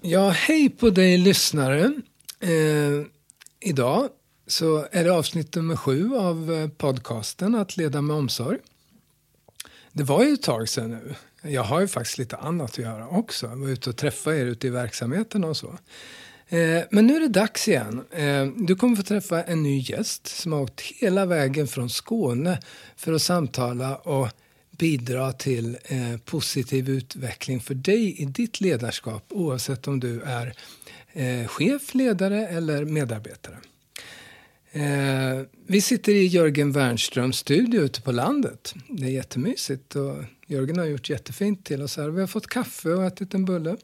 Ja, hej på dig lyssnare. Eh, idag så är det avsnitt nummer sju av eh, podcasten Att leda med omsorg. Det var ju ett tag sedan nu. Jag har ju faktiskt lite annat att göra också. Jag var ute och träffa er ute i verksamheten och så. Eh, men nu är det dags igen. Eh, du kommer få träffa en ny gäst som har åkt hela vägen från Skåne för att samtala och bidra till eh, positiv utveckling för dig i ditt ledarskap oavsett om du är eh, chef, ledare eller medarbetare. Eh, vi sitter i Jörgen Wernströms studio ute på landet. Det är jättemysigt och Jörgen har gjort jättefint till oss här. Vi har fått kaffe och ätit en bulle.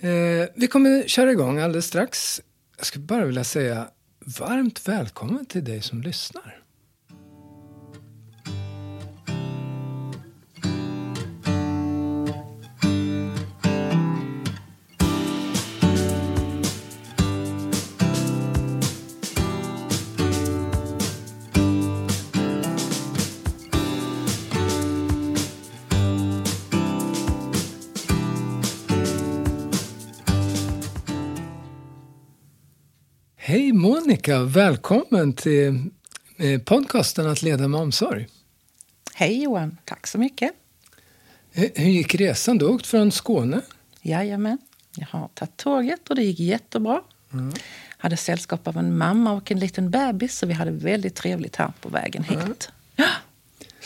Eh, vi kommer köra igång alldeles strax. Jag skulle bara vilja säga varmt välkommen till dig som lyssnar. Hej Monica, välkommen till eh, podcasten Att leda med omsorg. Hej Johan, tack så mycket. Hur gick resan? Du har åkt från Skåne? Jajamän, jag har tagit tåget och det gick jättebra. Mm. Hade sällskap av en mamma och en liten bebis så vi hade väldigt trevligt här på vägen hit. Mm.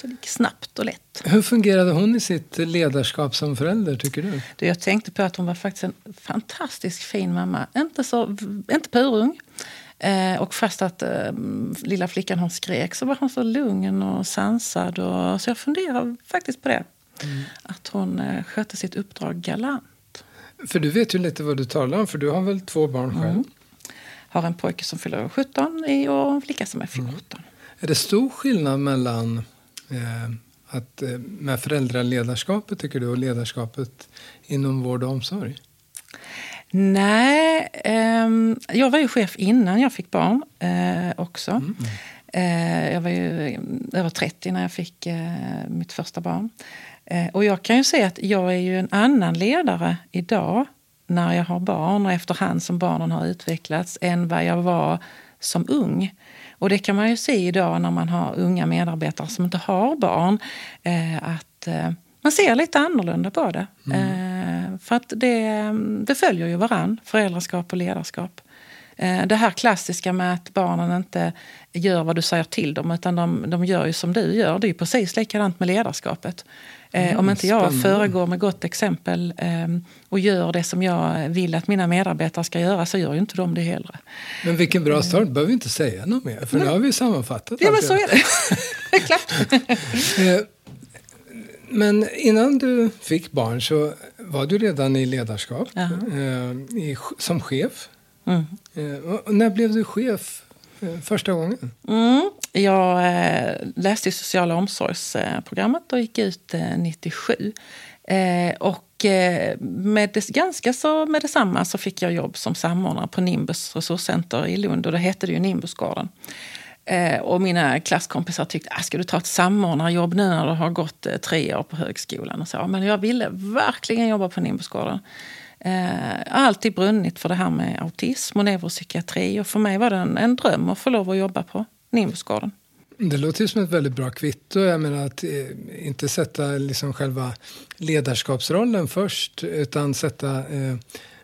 Så det gick snabbt och lätt. Hur fungerade hon i sitt ledarskap som förälder tycker du? du jag tänkte på att hon var faktiskt en fantastiskt fin mamma. Inte, så, inte purung. Eh, och fast att eh, lilla flickan hon skrek så var hon så lugn och sansad. Och, så jag funderar faktiskt på det. Mm. Att hon eh, skötte sitt uppdrag galant. För du vet ju lite vad du talar om, för du har väl två barn själv? Mm. Har en pojke som fyller 17 och en flicka som är 14. Mm. Är det stor skillnad mellan att, eh, med föräldraledarskapet tycker du och ledarskapet inom vård och omsorg? Nej, eh, jag var ju chef innan jag fick barn eh, också. Mm. Eh, jag var ju över 30 när jag fick eh, mitt första barn. Eh, och jag kan ju säga att jag är ju en annan ledare idag när jag har barn och efterhand som barnen har utvecklats än vad jag var som ung. Och det kan man ju se idag när man har unga medarbetare som inte har barn. Eh, att man ser lite annorlunda på det. Mm. för att det, det följer ju varann, föräldraskap och ledarskap. Det här klassiska med att barnen inte gör vad du säger till dem utan de, de gör ju som du gör. Det är precis likadant med ledarskapet. Mm, Om inte jag spännande. föregår med gott exempel eh, och gör det som jag vill att mina medarbetare ska göra så gör ju inte de det heller. Men vilken bra start. behöver vi inte säga något mer för nu har vi sammanfattat Ja, men så är det. det är klart. Eh, men innan du fick barn så var du redan i ledarskap eh, i, som chef. Mm. När blev du chef eh, första gången? Mm, jag eh, läste i sociala omsorgsprogrammet och gick ut 97. Och med det, ganska så med detsamma så fick jag jobb som samordnare på Nimbus resurscenter i Lund och då hette det ju Nimbusgården. Och mina klasskompisar tyckte, ah, ska du ta ett samordnarjobb nu när du har gått tre år på högskolan? Och så, men jag ville verkligen jobba på Nimbusgården. Eh, jag har alltid brunnit för det här med autism och neuropsykiatri. Och för mig var det en, en dröm att få lov att jobba på Nimbusgården. Det låter som ett väldigt bra kvitto. Jag menar att eh, inte sätta liksom själva ledarskapsrollen först utan sätta eh,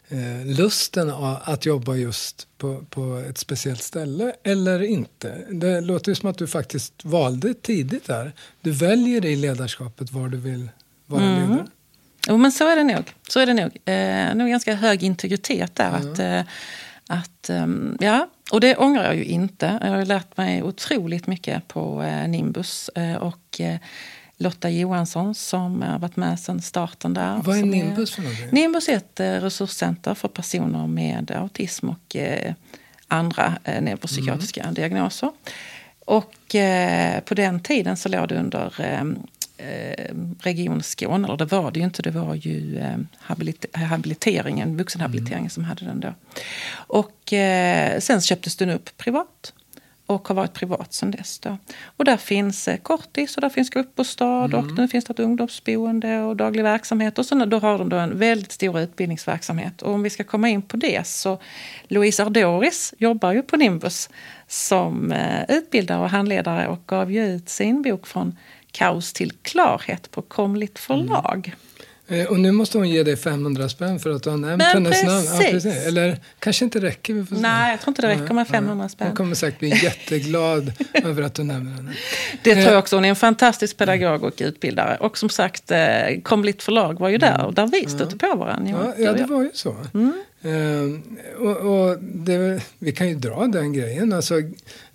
eh, lusten att jobba just på, på ett speciellt ställe eller inte. Det låter som att du faktiskt valde tidigt där. Du väljer i ledarskapet var du vill vara mm. ledare. Jo, men så är det nog. Så är det nog. Eh, nog ganska hög integritet där. Mm. Att, eh, att, um, ja, och det ångrar jag ju inte. Jag har lärt mig otroligt mycket på eh, Nimbus. Eh, och eh, Lotta Johansson som har varit med sedan starten där. Vad är Nimbus för någonting? Nimbus är ett eh, resurscenter för personer med autism och andra neuropsykiatriska mm. diagnoser. Och på den tiden så låg det under eh, Region Skåne, eller det var det ju inte, det var ju eh, habiliteringen, vuxenhabiliteringen mm. som hade den då. Och eh, sen köptes den upp privat. och har varit privat sedan dess. Då. Och där finns eh, kortis och där finns gruppbostad mm. och nu finns det ett ungdomsboende och daglig verksamhet. Och så då har de då en väldigt stor utbildningsverksamhet. Och om vi ska komma in på det så Louise Ardoris jobbar ju på Nimbus som eh, utbildare och handledare och gav ju ut sin bok från kaos till klarhet på Komligt förlag. Mm. Eh, och nu måste hon ge dig 500 spänn för att du har nämnt Men hennes namn. Ja, precis. Eller kanske inte räcker. Vi får Nej, jag tror inte det räcker med 500 spänn. Hon kommer säkert bli jätteglad över att du nämner henne. Det tror jag eh, också. Hon är en fantastisk pedagog och utbildare. Och som sagt, eh, Komligt förlag var ju där och där vi stötte ja. på varandra. Ja, ja, det var ju så. Mm. Uh, och, och det, vi kan ju dra den grejen. Alltså,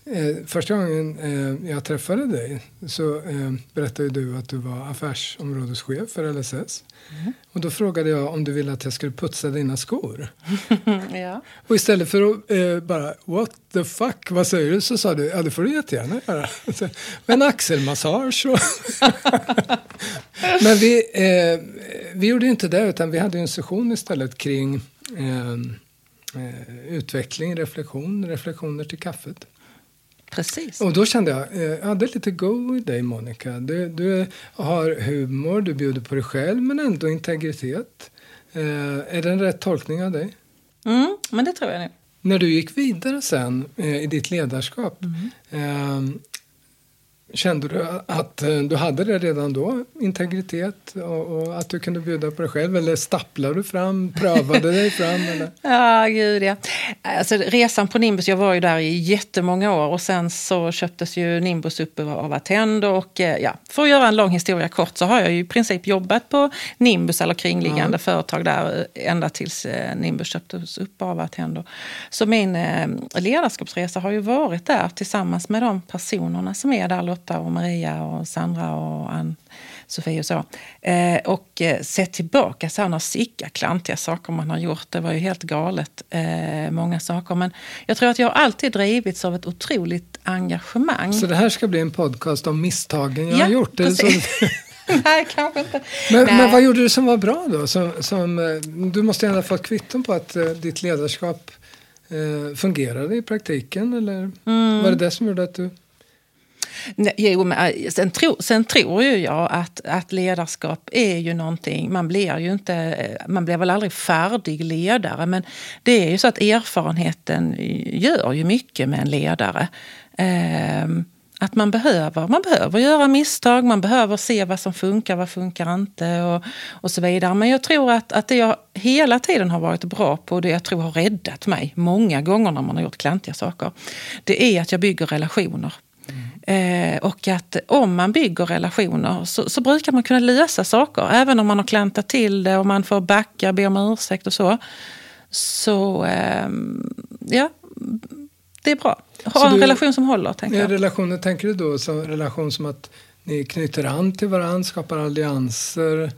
Eh, första gången eh, jag träffade dig så eh, berättade du att du var affärsområdeschef för LSS. Mm. Och då frågade jag om du ville att jag skulle putsa dina skor. ja. Och istället för att eh, bara what the fuck, vad säger du? Så sa du, ja det får du jättegärna göra. Men axelmassage och Men vi, eh, vi gjorde inte det utan vi hade en session istället kring eh, utveckling, reflektion, reflektioner till kaffet. Precis. Och då kände jag, eh, jag hade lite go i dig Monica. Du, du har humor, du bjuder på dig själv men ändå integritet. Eh, är det en rätt tolkning av dig? Mm, men det tror jag nu. När du gick vidare sen eh, i ditt ledarskap, mm. Kände du att eh, du hade det redan då, integritet och, och, att du kunde bjuda på dig själv? Eller stapplade du fram, prövade dig fram? Eller? Ja, gud ja. Alltså, resan på Nimbus, jag var ju där i jättemånga år och sen så köptes ju Nimbus upp av Attendo och eh, ja, för att göra en lång historia kort så har jag ju i princip jobbat på Nimbus eller kringliggande ja. företag där eh, ända tills Nimbus köptes upp av Attendo. Så min ledarskapsresa har ju varit där tillsammans med de personerna som är där, Lotta och Maria och Sandra och Ann-Sofie och så. Eh, och eh, sett tillbaka sådana sicka klantiga saker man har gjort. Det var ju helt galet, eh, många saker. Men jag tror att jag alltid drivits av ett otroligt engagemang. Så det här ska bli en podcast om misstagen jag ja, har gjort? Precis. Nej, kanske inte. Men, men, vad gjorde du som var bra då? Som, som, eh, du måste ju ha fått kvitton på att uh, ditt ledarskap uh, fungerade i praktiken? Eller mm. var det det som gjorde att du jo, men äh, sen, tro, sen tror ju jag att, att ledarskap är ju någonting, man blir ju inte, eh, man blir väl aldrig färdig ledare men det är ju så att erfarenheten gör ju mycket med en ledare. Ehm, att man behöver, man behöver göra misstag, man behöver se vad som funkar, vad funkar inte och, och så vidare. Men jag tror att, att det jag hela tiden har varit bra på, det jag tror har räddat mig många gånger när man har gjort klantiga saker, det är att jag bygger relationer. Eh, och att om man bygger relationer så, så, brukar man kunna lösa saker. Även om man har klantat till det och man får backa, be om ursäkt och så. Så eh, ja, det är bra. Ha en du, relation som håller. Tänker jag. Relationer, tänker du då som relation som att ni knyter an till varandra, skapar allianser?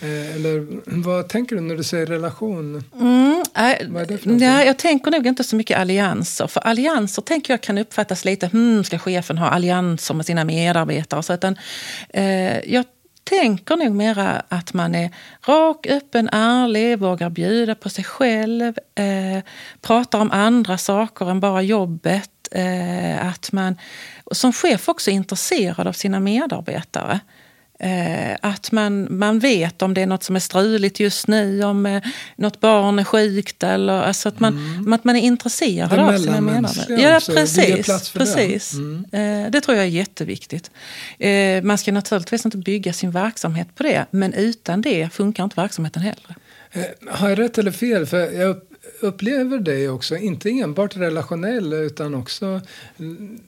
Eh, eller vad tänker du när du säger relation? Mm, äh, nej, jag tänker nog inte så mycket allianser. För allianser tänker jag kan uppfattas lite, hmm, ska chefen ha allianser med sina medarbetare? Så utan, eh, jag tänker nog mera att man är rak, öppen, ärlig, vågar bjuda på sig själv, eh, pratar om andra saker än bara jobbet. Eh, att man som chef också är intresserad av sina medarbetare. Eh, att man, man vet om det är något som är struligt just nu, om eh, något barn är sjukt. Eller, alltså att, man, mm. att man är intresserad av sina medarbetare. Ja, precis. precis. Mm. Eh, det tror jag är jätteviktigt. Eh, man ska naturligtvis inte bygga sin verksamhet på det, men utan det funkar inte verksamheten heller. Eh, har jag rätt eller fel? För jag upplever dig också, inte enbart relationell utan också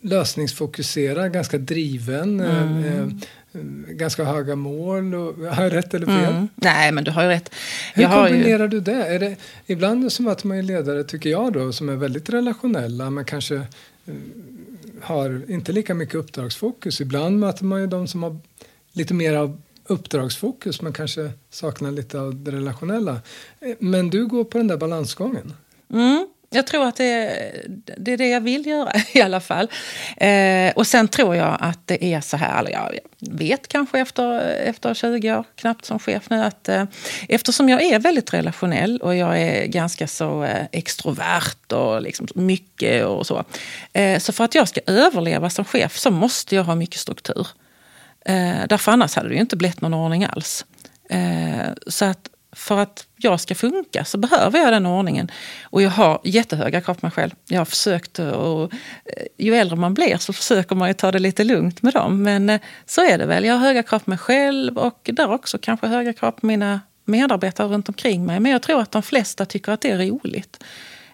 lösningsfokuserad, ganska driven. Mm. Eh, ganska höga mål. Och, har jag rätt eller fel? Mm. Nej, men du har ju rätt. Hur kombinerar ju... du det? Är det ibland så möter man ju ledare, tycker jag, då, som är väldigt relationella men kanske uh, har inte lika mycket uppdragsfokus. Ibland möter man ju de som har lite mer av uppdragsfokus men kanske saknar lite av det relationella. Eh, men du går på den där balansgången. Mm jag tror att det, det är det jag vill göra i alla fall. Eh, och sen tror jag att det är så här, eller jag vet kanske efter, efter 20 år knappt som chef nu att eh, eftersom jag är väldigt relationell och jag är ganska så eh, extrovert och liksom mycket och så. Eh, så för att jag ska överleva som chef så måste jag ha mycket struktur. Eh, därför annars hade det ju inte blivit någon ordning alls. Eh, så att för att jag ska funka så behöver jag den ordningen. Och jag har jättehöga krav på mig själv. Jag har försökt och eh, ju äldre man blir så försöker man ju ta det lite lugnt med dem. Men eh, så är det väl. Jag har höga krav på mig själv och där också kanske höga krav på mina medarbetare runt omkring mig. Men jag tror att de flesta tycker att det är roligt.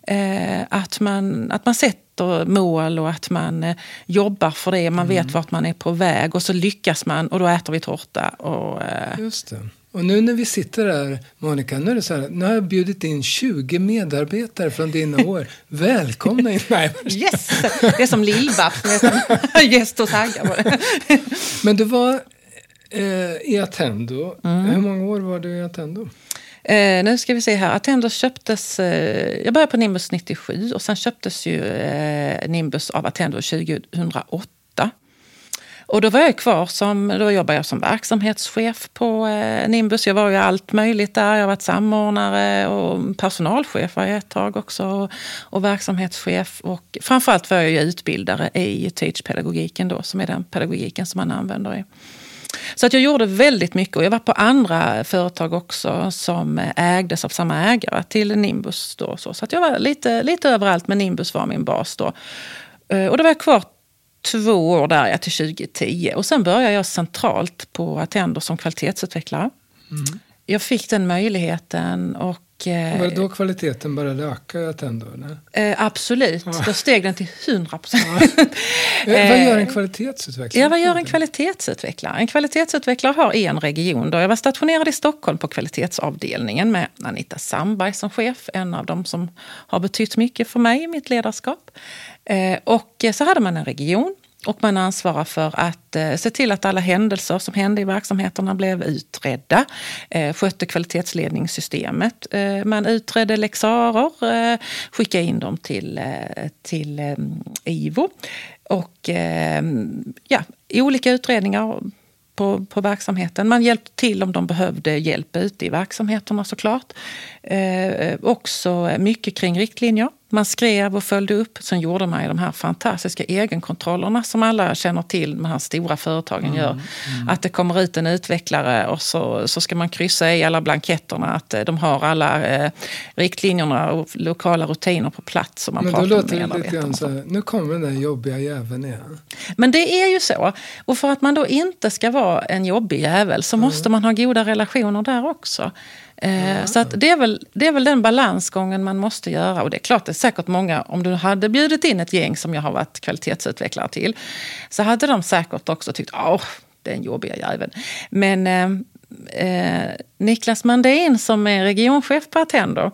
Eh, att, man, att man sätter mål och att man jobbar för det. Man vet mm. vart man är på väg och så lyckas man och då äter vi tårta. Och, Just det. Och nu när vi sitter här, Monica, nu är det så här, nu har jag bjudit in 20 medarbetare från dina år. Välkomna in! Nej. Yes! Det är som Lill-Babs, gäst hos Agga. Men du var eh, i Attendo. Mm. Hur många år var du i Attendo? Eh, nu ska vi se här. Attendo köptes... Eh, jag började på Nimbus 97 och sen köptes ju eh, Nimbus av Attendo 2008. Och då var jag kvar som, då jobbade jag som verksamhetschef på eh, Nimbus. Jag var ju allt möjligt där. Jag har varit samordnare och personalchef var jag ett tag också. Och, och verksamhetschef. Och framförallt var jag ju utbildare i teach-pedagogiken då, som är den pedagogiken som man använder i. Så att jag gjorde väldigt mycket och jag var på andra företag också som ägdes av samma ägare till Nimbus. Då, så så att jag var lite, lite överallt men Nimbus var min bas då. Eh, och då var jag kvar två år där, ja, till 2010. Och sen började jag centralt på Attendo som kvalitetsutvecklare. Mm. Jag fick den möjligheten och var det då kvaliteten började öka i Attendo? Eh, absolut, ja. då steg den till 100 procent. Ja. Eh, vad gör en kvalitetsutvecklare? Ja, vad gör en kvalitetsutvecklare? En kvalitetsutvecklare har en region. Då jag var stationerad i Stockholm på kvalitetsavdelningen med Anita Sandberg som chef. En av dem som har betytt mycket för mig i mitt ledarskap. Eh, och eh, så hade man en region och man ansvarar för att eh, se till att alla händelser som hände i verksamheterna blev utredda. Eh, skötte kvalitetsledningssystemet. Man utredde läxarer, skickade in dem till, till IVO. Och ja, olika utredningar på, på verksamheten. Man hjälpte till om de behövde hjälp ute i verksamheterna såklart. Eh, också mycket kring riktlinjer. Man skrev och följde upp. Sen gjorde man ju de här fantastiska egenkontrollerna som alla känner till, de här stora företagen mm, gör. Mm. Att det kommer ut en utvecklare och så, så ska man kryssa i alla blanketterna att eh, de har alla eh, riktlinjerna och lokala rutiner på plats. Och man Men då låter det lite grann så här, nu kommer den där jobbiga jäveln igen. Men det är ju så. Och för att man då inte ska vara en jobbig jävel så mm. måste man ha goda relationer där också. Mm. Så att det, är väl, det är väl den balansgången man måste göra. Och det är klart, det är säkert många, om du hade bjudit in ett gäng som jag har varit kvalitetsutvecklare till, så hade de säkert också tyckt, åh, den jobbiga jäveln. Men eh, eh, Niklas Mandin som är regionchef på Attendo,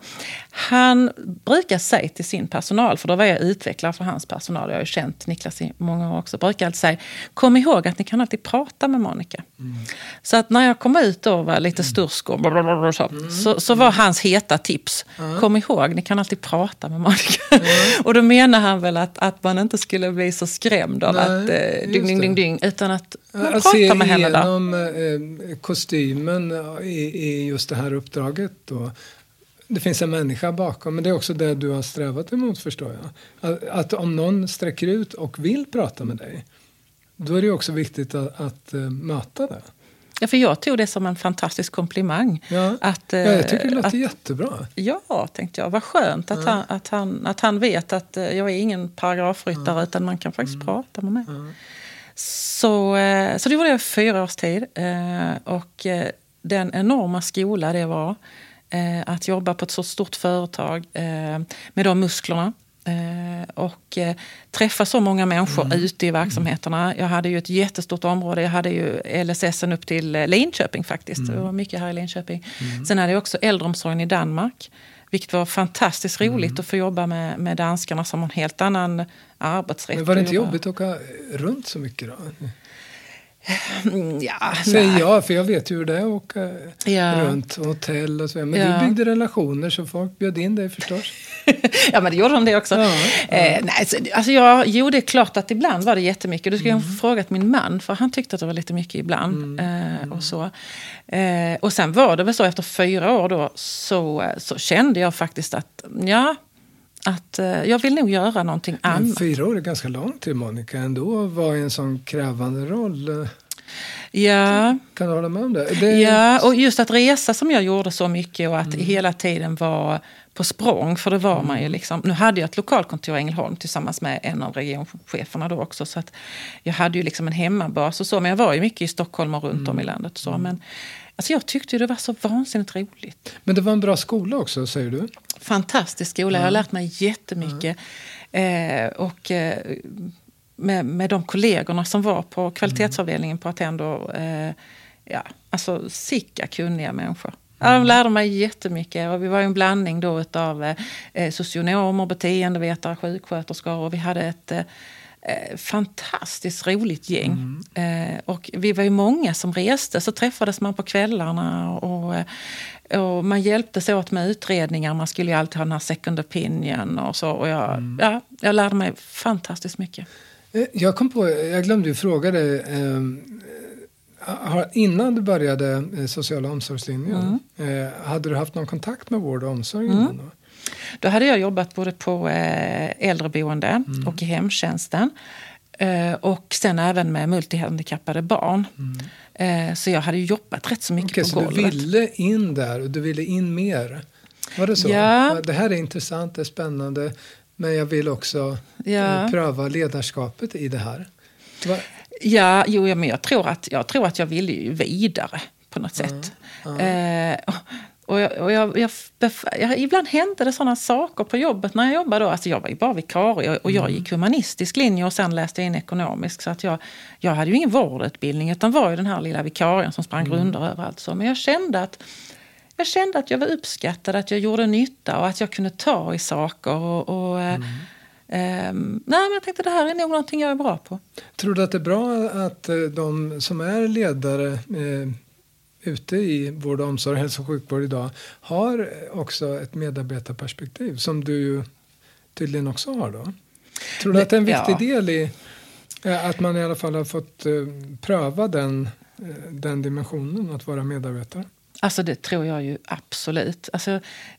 han brukar säga till sin personal, för då var jag utvecklare för hans personal, jag har ju känt Niklas i många år också, brukar alltid säga, kom ihåg att ni kan alltid prata med Monica. Mm. Så att när jag kom ut och var lite stursk och så, mm. så, så, var hans heta tips, mm. kom ihåg, ni kan alltid prata med Monica. Mm. och då menar han väl att, att man inte skulle bli så skrämd av Nej, att eh, ding, ding, ding, ding, utan att man pratar med henne. Att se igenom eh, kostymen i, i just det här uppdraget. Då. Det finns en människa bakom, men det är också det du har strävat emot förstår jag. Att, att om någon sträcker ut och vill prata med dig, då är det också viktigt att, att uh, möta det. Ja, för jag tog det som en fantastisk komplimang. Ja, att, ja jag tycker det låter att, jättebra. Ja, tänkte jag. Vad skönt att, ja. han, att, han, att han vet att jag är ingen paragrafryttare ja. utan man kan faktiskt mm. prata med mig. Ja. Så, eh, så det gjorde jag i fyra års tid. Eh, och den enorma skola det var eh, att jobba på ett så stort företag eh, med de musklerna. Eh, och träffa så många människor mm. ute i verksamheterna. Jag hade ju ett jättestort område. Jag hade ju LSS upp till Linköping faktiskt. Mm. Det var mycket här i Linköping. Mm. Sen hade jag också äldreomsorgen i Danmark. Vilket var fantastiskt roligt mm. att få jobba med, med danskarna som har en helt annan arbetsrätt. Men var det inte jobbigt att åka runt så mycket då? Mm, ja, Säg ja, för jag vet hur det är att åka ja. runt hotell och så. Men ja. du byggde relationer så folk bjöd in dig förstås. ja, men det gjorde de det också. Ja, ja. Eh, nej, så, alltså jag, jo, det är klart att ibland var det jättemycket. Du skulle Mm. ha frågat min man, för han tyckte att det var lite mycket ibland. Mm. Eh, och, så. Eh, och sen var det väl så efter fyra år då, så, så kände jag faktiskt att, ja, att eh, jag vill nog göra någonting Men annat. fyra år är ganska lång tid, Monica, ändå vara i en sån krävande roll. Ja, Kan du hålla med om det? det ja, och just att resa som jag gjorde så mycket och att Mm. hela tiden vara på språng, för det var man ju liksom. Nu hade jag ett lokalkontor i Ängelholm tillsammans med en av regioncheferna då också, så att jag hade ju liksom en hemmabas och så, men jag var ju mycket i Stockholm och runt om i Mm. landet. Så, men alltså jag tyckte det var så vansinnigt roligt. Men det var en bra skola också, säger du? Fantastisk skola, jag har lärt mig jättemycket. Eh, och eh, med, med de kollegorna som var på kvalitetsavdelningen på Attendo, eh, ja, alltså sicka kunniga människor. Ja, de lärde mig jättemycket och vi var en blandning då av eh, socionomer, beteendevetare, sjuksköterskor och vi hade ett eh, eh, fantastiskt roligt gäng. Eh, och vi var ju många som reste, så träffades man på kvällarna och, eh, och man hjälptes åt med utredningar. Man skulle ju alltid ha den här second opinion och så. Och jag, ja, jag lärde mig fantastiskt mycket. Eh, Jag kom på, jag glömde ju fråga dig. Eh, har- innan du började eh, sociala omsorgslinjen, Mm. eh, hade du haft någon kontakt med vård och omsorg innan? Då? Då hade jag jobbat både på eh, äldreboende och i hemtjänsten. Eh, och sen även med multihandikappade barn. Eh, så jag hade jobbat rätt så mycket Okej, på så du golvet. ville in där och du ville in mer? Var det så? Ja. Det här är intressant, det är spännande, men jag vill också Ja. pröva ledarskapet i det här. Va? Ja, jo, men jag tror att jag, tror att jag ville ju vidare på något sätt. Eh, och- jag, och jag, jag, jag, ibland hände det sådana saker på jobbet när jag jobbade då. Alltså jag var ju bara vikarie och jag gick humanistisk linje och sen läste jag in ekonomisk. Så att jag, jag hade ju ingen vårdutbildning utan var ju den här lilla vikarien som sprang runder överallt. Så. Men jag kände att jag kände att jag var uppskattad, att jag gjorde nytta och att jag kunde ta i saker. Och, och, eh, ehm, nej, men jag tänkte det här är nog någonting jag är bra på. Tror du att det är bra att eh, de som är ledare eh, ute i vård och omsorg, hälso och sjukvård idag har också ett medarbetarperspektiv som du tydligen också har då? Tror du att det är en viktig Ja. del i eh, att man i alla fall har fått eh, pröva den, eh, den dimensionen att vara medarbetare? Alltså det tror jag ju absolut. Alltså,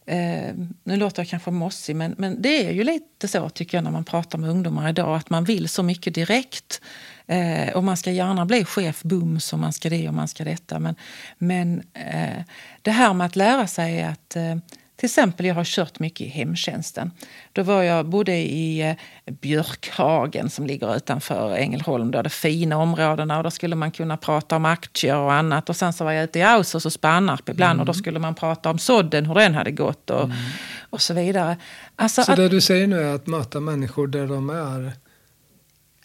eh, nu låter jag kanske mossig men, men det är ju lite så tycker jag när man pratar med ungdomar idag att man vill så mycket direkt. Eh, och man ska gärna bli chef bums och man ska det och man ska detta. Men, men eh, det här med att lära sig att eh, till exempel, jag har kört mycket i hemtjänsten. Då var jag bodde i eh, Björkhagen som ligger utanför Ängelholm. Då, de fina områdena och då skulle man kunna prata om aktier och annat. Och sen så var jag ute i Ausers och Spannarp ibland och då skulle man prata om sådden, hur den hade gått och, och så vidare. Alltså Så att, det du säger nu är att möta människor där de är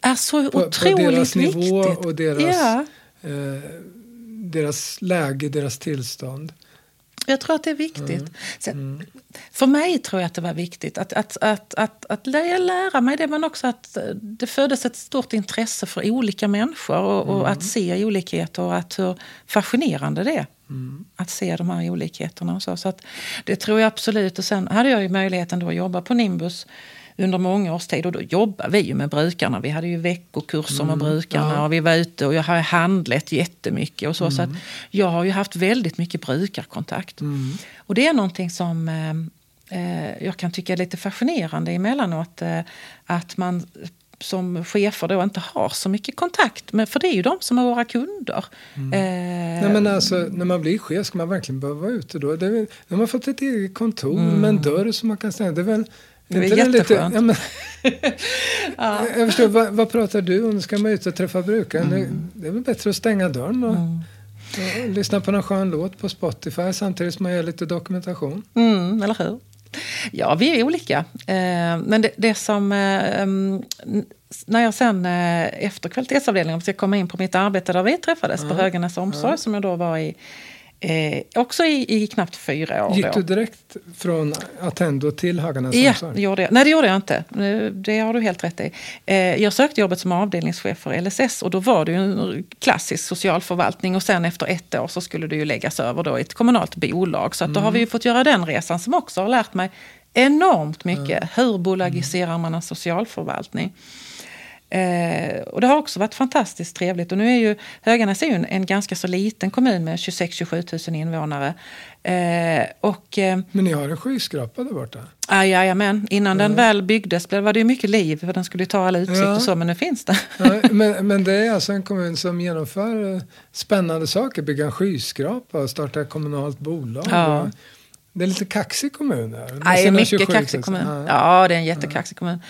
är så på, på otroligt deras viktigt. nivå och deras, Ja. eh, deras läge, deras tillstånd. Jag tror att det är viktigt. Mm. Sen, För mig tror jag att det var viktigt att, att, att, att, att lä- lära mig det men också att eh, det föddes ett stort intresse för olika människor och, och Mm. att se olikheter och att hur fascinerande det är. Mm. Att se de här olikheterna och så. så att det tror jag absolut. Och sen hade jag ju möjligheten då att jobba på Nimbus under många års tid och då jobbade vi ju med brukarna. Vi hade ju veckokurser med brukarna Mm. ja. och vi var ute och jag har handlat jättemycket och så. Så att Mm. jag har ju haft väldigt mycket brukarkontakt. Och det är någonting som eh, eh, jag kan tycka är lite fascinerande emellanåt. Eh, att man som chefer då inte har så mycket kontakt med, för det är ju de som är våra kunder. Eh, Nej, men alltså, när man blir chef ska man verkligen behöva vara ute då. Det är, när man har fått ett eget kontor med en dörr som man kan stänga. Det är väl Mm. Det är jätteskönt. ja, men, Jag förstår, vad, vad pratar du om? Ska man ut och träffa brukaren. Det, det är väl bättre att stänga dörren och, och lyssna på någon skön låt på Spotify samtidigt som man gör lite dokumentation. Mm, eller hur? Ja, vi är olika. Eh, men det, det som... Eh, mm, när jag sen eh, efter kvalitetsavdelningen ska komma in på mitt arbete där vi träffades på Höganäs omsorg som jag då var i eh, också i, i knappt fyra år. Gick då. du direkt från Attendo till Haganäs Ja, det gjorde jag. Nej, det gjorde jag inte. Det har du helt rätt i. Eh, Jag sökte jobbet som avdelningschef för LSS och då var det ju en klassisk socialförvaltning och sen efter ett år så skulle det ju läggas över då i ett kommunalt bolag. Så att då har vi ju fått göra den resan som också har lärt mig enormt mycket. Hur bolagiserar man en socialförvaltning? Eh, och det har också varit fantastiskt trevligt. Och nu är ju Höganäs är ju en, en ganska så liten kommun med 26-27 000 invånare. Eh, och, eh, men ni har en skyskrapa där borta? Ah, jajamän, innan ja. den väl byggdes var det ju mycket liv för den skulle ta all utsikt ja. och så, men nu finns det. Ja, men, men det är alltså en kommun som genomför eh, spännande saker, bygga en skyskrapa och starta ett kommunalt bolag. Ja. Det är lite kaxig kommun här. Nej, mycket kaxig kommun. Ja. ja, det är en jättekaxig kommun.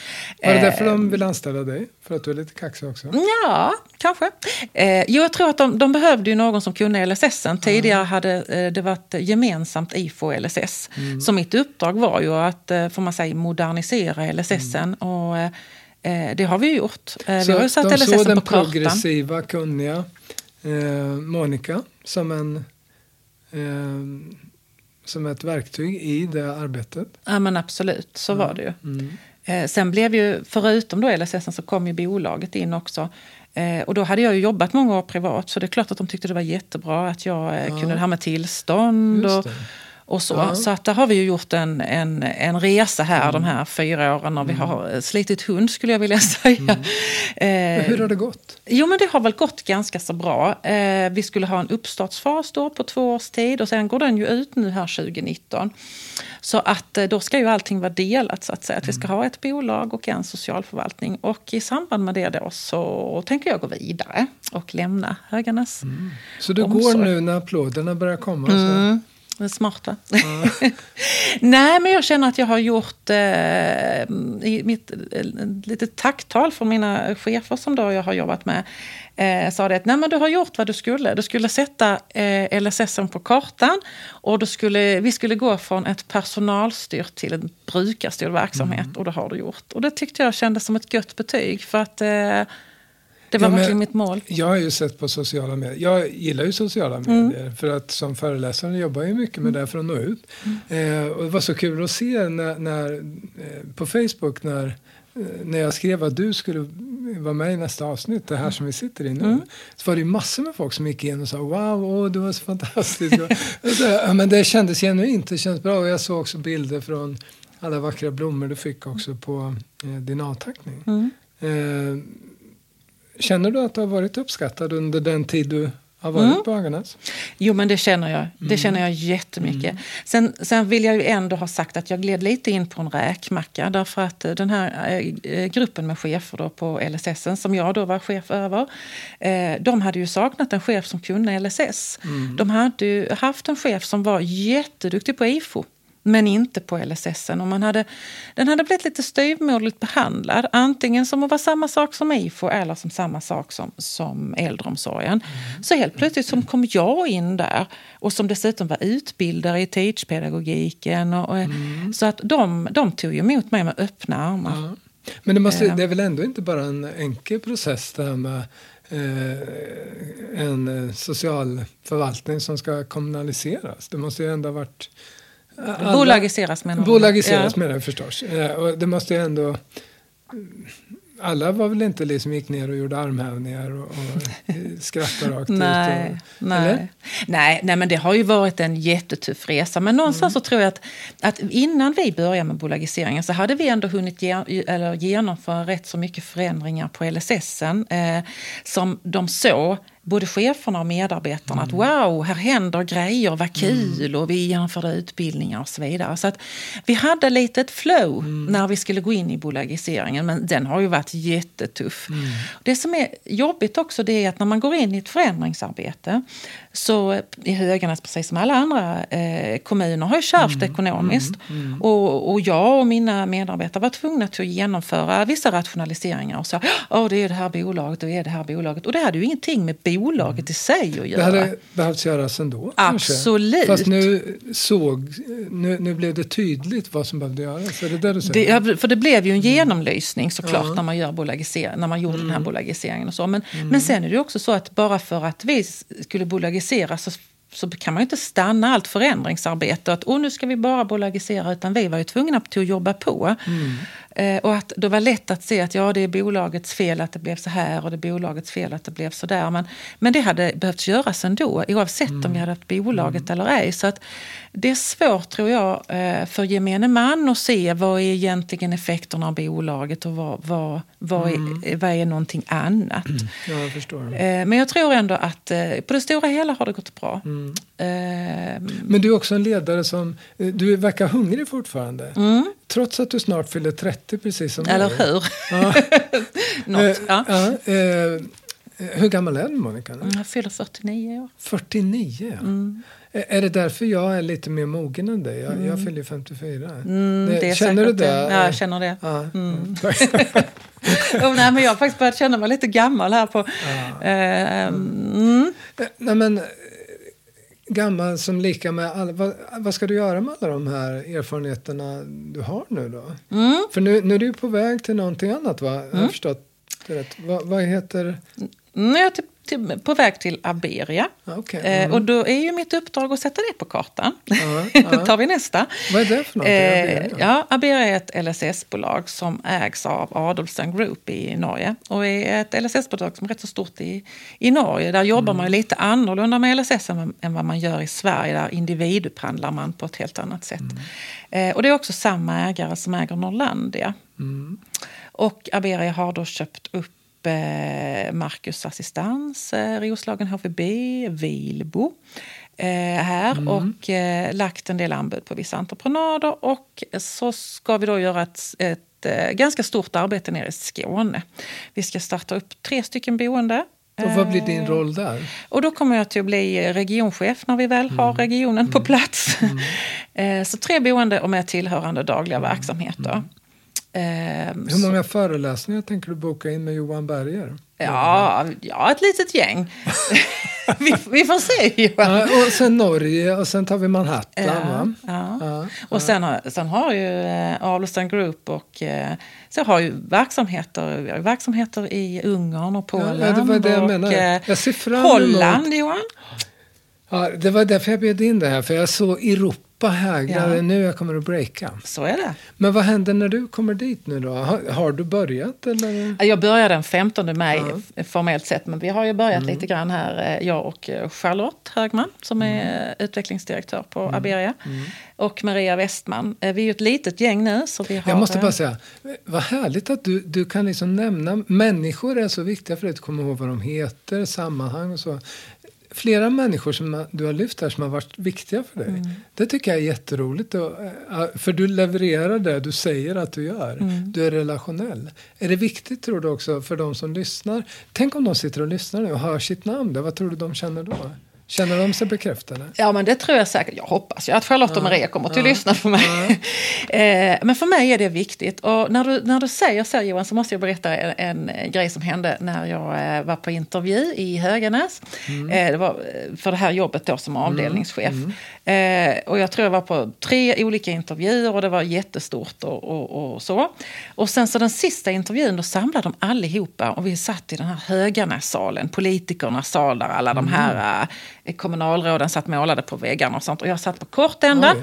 Var det därför de eh, vill anställa dig? För att du är lite kaxig också? Ja, kanske. Eh, jo, jag tror att de, de behövde ju någon som kunde LSS. Tidigare hade eh, det varit gemensamt IFO och LSS. Mm. Så mitt uppdrag var ju att, eh, får man säga, modernisera LSS. Mm. Och, eh, det har vi gjort. Eh, vi har ju satt de LSS på kartan. den progressiva, kunniga Monica som en som ett verktyg i det arbetet? Ja men absolut, så var det ju. Mm. Eh, sen blev ju, förutom då LSS så kom ju bolaget in också. Eh, och då hade jag ju jobbat många år privat så det är klart att de tyckte det var jättebra att jag eh, ja. kunde det här med tillstånd. Och, och så. Ja. Så att där har vi ju gjort en, en, en resa här mm. de här fyra åren och vi mm. har slitit hund skulle jag vilja säga. Mm. Eh, hur har det gått? Jo men det har väl gått ganska så bra. Eh, vi skulle ha en uppstartsfas då på två års tid och sen går den ju ut nu här 2019. Så att eh, då ska ju allting vara delat så att säga. Att vi ska mm. ha ett bolag och en socialförvaltning. Och i samband med det då så tänker jag gå vidare och lämna Höganäs mm. Så du omsorg. går nu när applåderna börjar komma? Så är smarta. Mm. Nej, men jag känner att jag har gjort eh, mitt eh, lite tacktal från mina chefer som då jag har jobbat med. Eh, sa det att Nej, men du har gjort vad du skulle. Du skulle sätta eh, LSS på kartan och då skulle, vi skulle gå från ett personalstyrt till en brukarstyrd verksamhet mm. och det har du gjort. Och det tyckte jag kändes som ett gött betyg för att eh, det var ja, verkligen mitt mål. Jag har ju sett på sociala medier. Jag gillar ju sociala mm. medier. Mm. För att som föreläsare jobbar jag mycket med mm. det för att nå ut. Mm. Eh, och det var så kul att se när, när eh, på Facebook när, eh, när jag skrev att du skulle vara med i nästa avsnitt, det här mm. som vi sitter i nu. Mm. Så var det massor med folk som gick in och sa wow, oh, det var så fantastiskt. så, men det kändes genuint, det kändes bra. Och jag såg också bilder från alla vackra blommor du fick också på eh, din avtackning. Eh, Känner du att du har varit uppskattad under den tid du har varit mm. på Höganäs? Jo, men det känner jag. Det mm. känner jag jättemycket. Mm. Sen, sen vill jag ju ändå ha sagt att jag gled lite in på en räkmacka. Därför att den här eh, gruppen med chefer då på LSS, som jag då var chef över, eh, de hade ju saknat en chef som kunde LSS. Mm. De hade ju haft en chef som var jätteduktig på IFO men inte på LSS. Och man hade, den hade blivit lite styvmoderligt behandlad. Antingen som att vara samma sak som IFO eller som samma sak som, som äldreomsorgen. Mm. Så helt plötsligt som kom jag in där och som dessutom var utbildare i teachpedagogiken. Och, mm. Så att de, de tog emot mig med öppna armar. Ja. Men det, måste, det är väl ändå inte bara en enkel process det här med eh, en eh, social förvaltning som ska kommunaliseras? Det måste ju ändå ha varit alla, bolagiseras menar Bolagiseras ja. menar jag förstås. Och det måste ju ändå... Alla var väl inte liksom gick ner och gjorde armhävningar och, och skrattade rakt nej, ut? Och, nej. nej, nej, men det har ju varit en jättetuff resa. Men någonstans mm. så tror jag att, att innan vi började med bolagiseringen så hade vi ändå hunnit ge, eller genomföra rätt så mycket förändringar på LSS eh, som de såg både cheferna och medarbetarna mm. att wow, här händer grejer, vad kul mm. och vi genomförde utbildningar och så vidare. Så att vi hade lite ett flow mm. när vi skulle gå in i bolagiseringen men den har ju varit jättetuff. Mm. Det som är jobbigt också det är att när man går in i ett förändringsarbete så i Höganäs, precis som alla andra eh, kommuner, har ju kärvt mm. ekonomiskt. Mm. Mm. Och, och jag och mina medarbetare var tvungna till att genomföra vissa rationaliseringar och sa oh, det är det här bolaget och det är det här bolaget. Och det hade ju ingenting med bolaget i sig att göra. Det hade behövt göras ändå. Absolut. Kanske. Fast nu, såg, nu, nu blev det tydligt vad som behövde göras. Är det det du säger? Det, för det blev ju en genomlysning såklart ja. när, man gör när man gjorde mm. den här mm. bolagiseringen. Och så. Men, mm. men sen är det också så att bara för att vi skulle bolagisera så så kan man ju inte stanna allt förändringsarbete att oh, nu ska vi bara bolagisera utan vi var ju tvungna till att jobba på. Mm. Eh, och att det var lätt att se att ja, det är bolagets fel att det blev så här och det är bolagets fel att det blev så där. Men, men det hade behövt göras ändå oavsett mm. om vi hade haft bolaget mm. eller ej. Så att det är svårt tror jag eh, för gemene man att se vad är egentligen effekterna av bolaget och vad, vad, vad, mm. är, vad är någonting annat. Ja, jag förstår. Eh, men jag tror ändå att på det stora hela har det gått bra. Mm. Men du är också en ledare som, du verkar hungrig fortfarande. Mm. Trots att du snart fyller 30 precis som Eller hur? Ja. Något, ja. ja eh, hur gammal är du Monica? Nu? Jag fyller 49 år. 49 ja. Mm. Är det därför jag är lite mer mogen än dig? Jag, mm. jag fyller 54. Mm, det, det känner du det? Ja, jag känner det. Ja. Mm. oh, nej, men jag har faktiskt börjat känna mig lite gammal här. på... Ja. Eh, mm. nej, men, gammal som lika med alla, vad, vad, ska du göra med alla de här erfarenheterna du har nu då? Mm. För nu, nu är du på väg till någonting annat va? Jag har förstått det rätt. Va, vad heter? Mm, jag är till, till, på väg till Aberia. Okay. Mm. Eh, och då är ju mitt uppdrag att sätta det på kartan. Ja, ja. då tar vi nästa. Vad är det för? Eh, Aberia? Ja, Aberia är ett LSS-bolag som ägs av Adolfsen Group i Norge. Och är ett LSS-bolag som är rätt så stort i, i Norge. Där jobbar mm. man lite annorlunda med LSS än, än, vad man gör i Sverige. Där individupphandlar man på ett helt annat sätt. Mm. Eh, och det är också samma ägare som äger Norlandia. Mm. Och Aberia har då köpt upp eh, Marcus Assistans, eh, Roslagen HVB, Vilbo eh, här mm. och lagt en del anbud på vissa entreprenader. Och så ska vi då göra ett, ett ganska stort arbete nere i Skåne. Vi ska starta upp tre stycken boende och vad blir din roll där? Och då kommer jag till att bli regionchef när vi väl har mm. regionen på mm. plats. Mm. så tre boende och med tillhörande dagliga verksamheter. Um, Hur många så... föreläsningar tänker du boka in med Johan Berger? Ja, ja ett litet gäng. vi, vi, får se Johan. Ja, och sen Norge och sen tar vi Manhattan. Ja, ja. ja och sen har, sen har ju eh, Arleston Group och eh, så har ju verksamheter, verksamheter i Ungern och Polen ja, det var det jag och menade. Eh, jag ser fram Holland Johan. Ja, det var därför jag bjöd in det här, för jag såg Europa Europa hägrar, ja. nu jag kommer att breaka. Så är det. Men vad händer när du kommer dit nu då? Har, har du börjat eller? Jag börjar den 15 maj ja. formellt sett, men vi har ju börjat mm. lite grann här, eh, jag och eh, Charlotte Högman som är mm. utvecklingsdirektör på mm. Aberia. Mm. Och Maria Westman. Eh, vi är ett litet gäng nu. Så vi har, jag måste bara säga, vad härligt att du, du kan liksom nämna, människor är så viktiga för dig att komma ihåg vad de heter, sammanhang och så flera människor som du har lyft här som har varit viktiga för dig. Mm. Det tycker jag är jätteroligt. Eh, för du levererar det du säger att du gör. Mm. Du är relationell. Är det viktigt tror du också för de som lyssnar? Tänk om de sitter och lyssnar nu och hör sitt namn. Där. Vad tror du de känner då? Känner de sig bekräftade? Ja, men det tror jag säkert. Jag hoppas ju att Charlotte och Maria kommer att lyssna på mig. Ja. Eh, men för mig är det viktigt. Och när du, när du säger så Johan så måste jag berätta en, en grej som hände när jag eh, var på intervju i Höganäs. Mm. Eh, det var för det här jobbet då som avdelningschef. Mm. Mm. och jag tror jag var på tre olika intervjuer och det var jättestort och, och, och, så. Och sen så den sista intervjun då samlade de allihopa och vi satt i den här Höganässalen, politikernas sal där alla de här kommunalråden satt målade på väggarna och sånt. Och jag satt på kortända.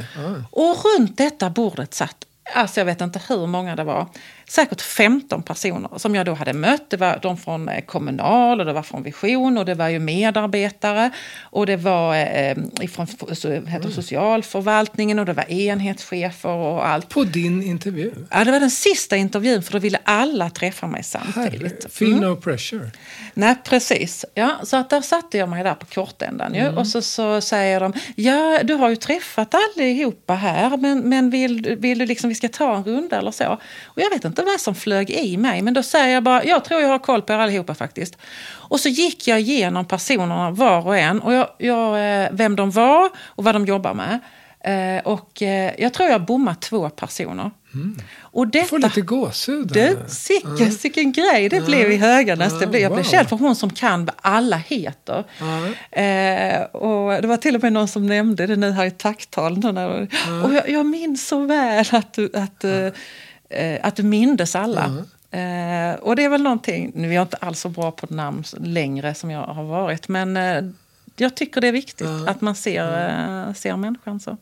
Och runt detta bordet satt, alltså jag vet inte hur många det var, säkert 15 personer som jag då hade mött. Det var de från eh, Kommunal och det var från Vision och det var ju medarbetare och det var eh, från så, heter mm. socialförvaltningen och det var enhetschefer och allt. På din intervju? Ja, det var den sista intervjun för då ville alla träffa mig samtidigt. Herre, feel mm. no pressure. Nej, precis. Ja, så att där satte jag mig där på kortändan ju. Mm. Och så, så säger de, ja du har ju träffat allihopa här men, men vill, vill du liksom vi ska ta en runda eller så? Och jag vet inte inte vad som flög i mig, men då säger jag bara, jag tror jag har koll på er allihopa faktiskt. Och så gick jag igenom personerna var och en, och jag, jag, eh, vem de var och vad de jobbar med. Eh, och eh, jag tror jag bommat två personer. Mm. Och detta, får lite gåshud. Du, sicken, sicken grej det blev i Höganäs. Det blev, jag blev känd för hon som kan vad alla heter. Eh, och det var till och med någon som nämnde det nu här i tacktal. Och jag, jag minns så väl att, du, att eh, eh, att du mindes alla. Mm. Eh, och det är väl någonting, nu är jag inte alls så bra på namn längre som jag har varit, men eh, jag tycker det är viktigt att man ser, mm. ser människan så.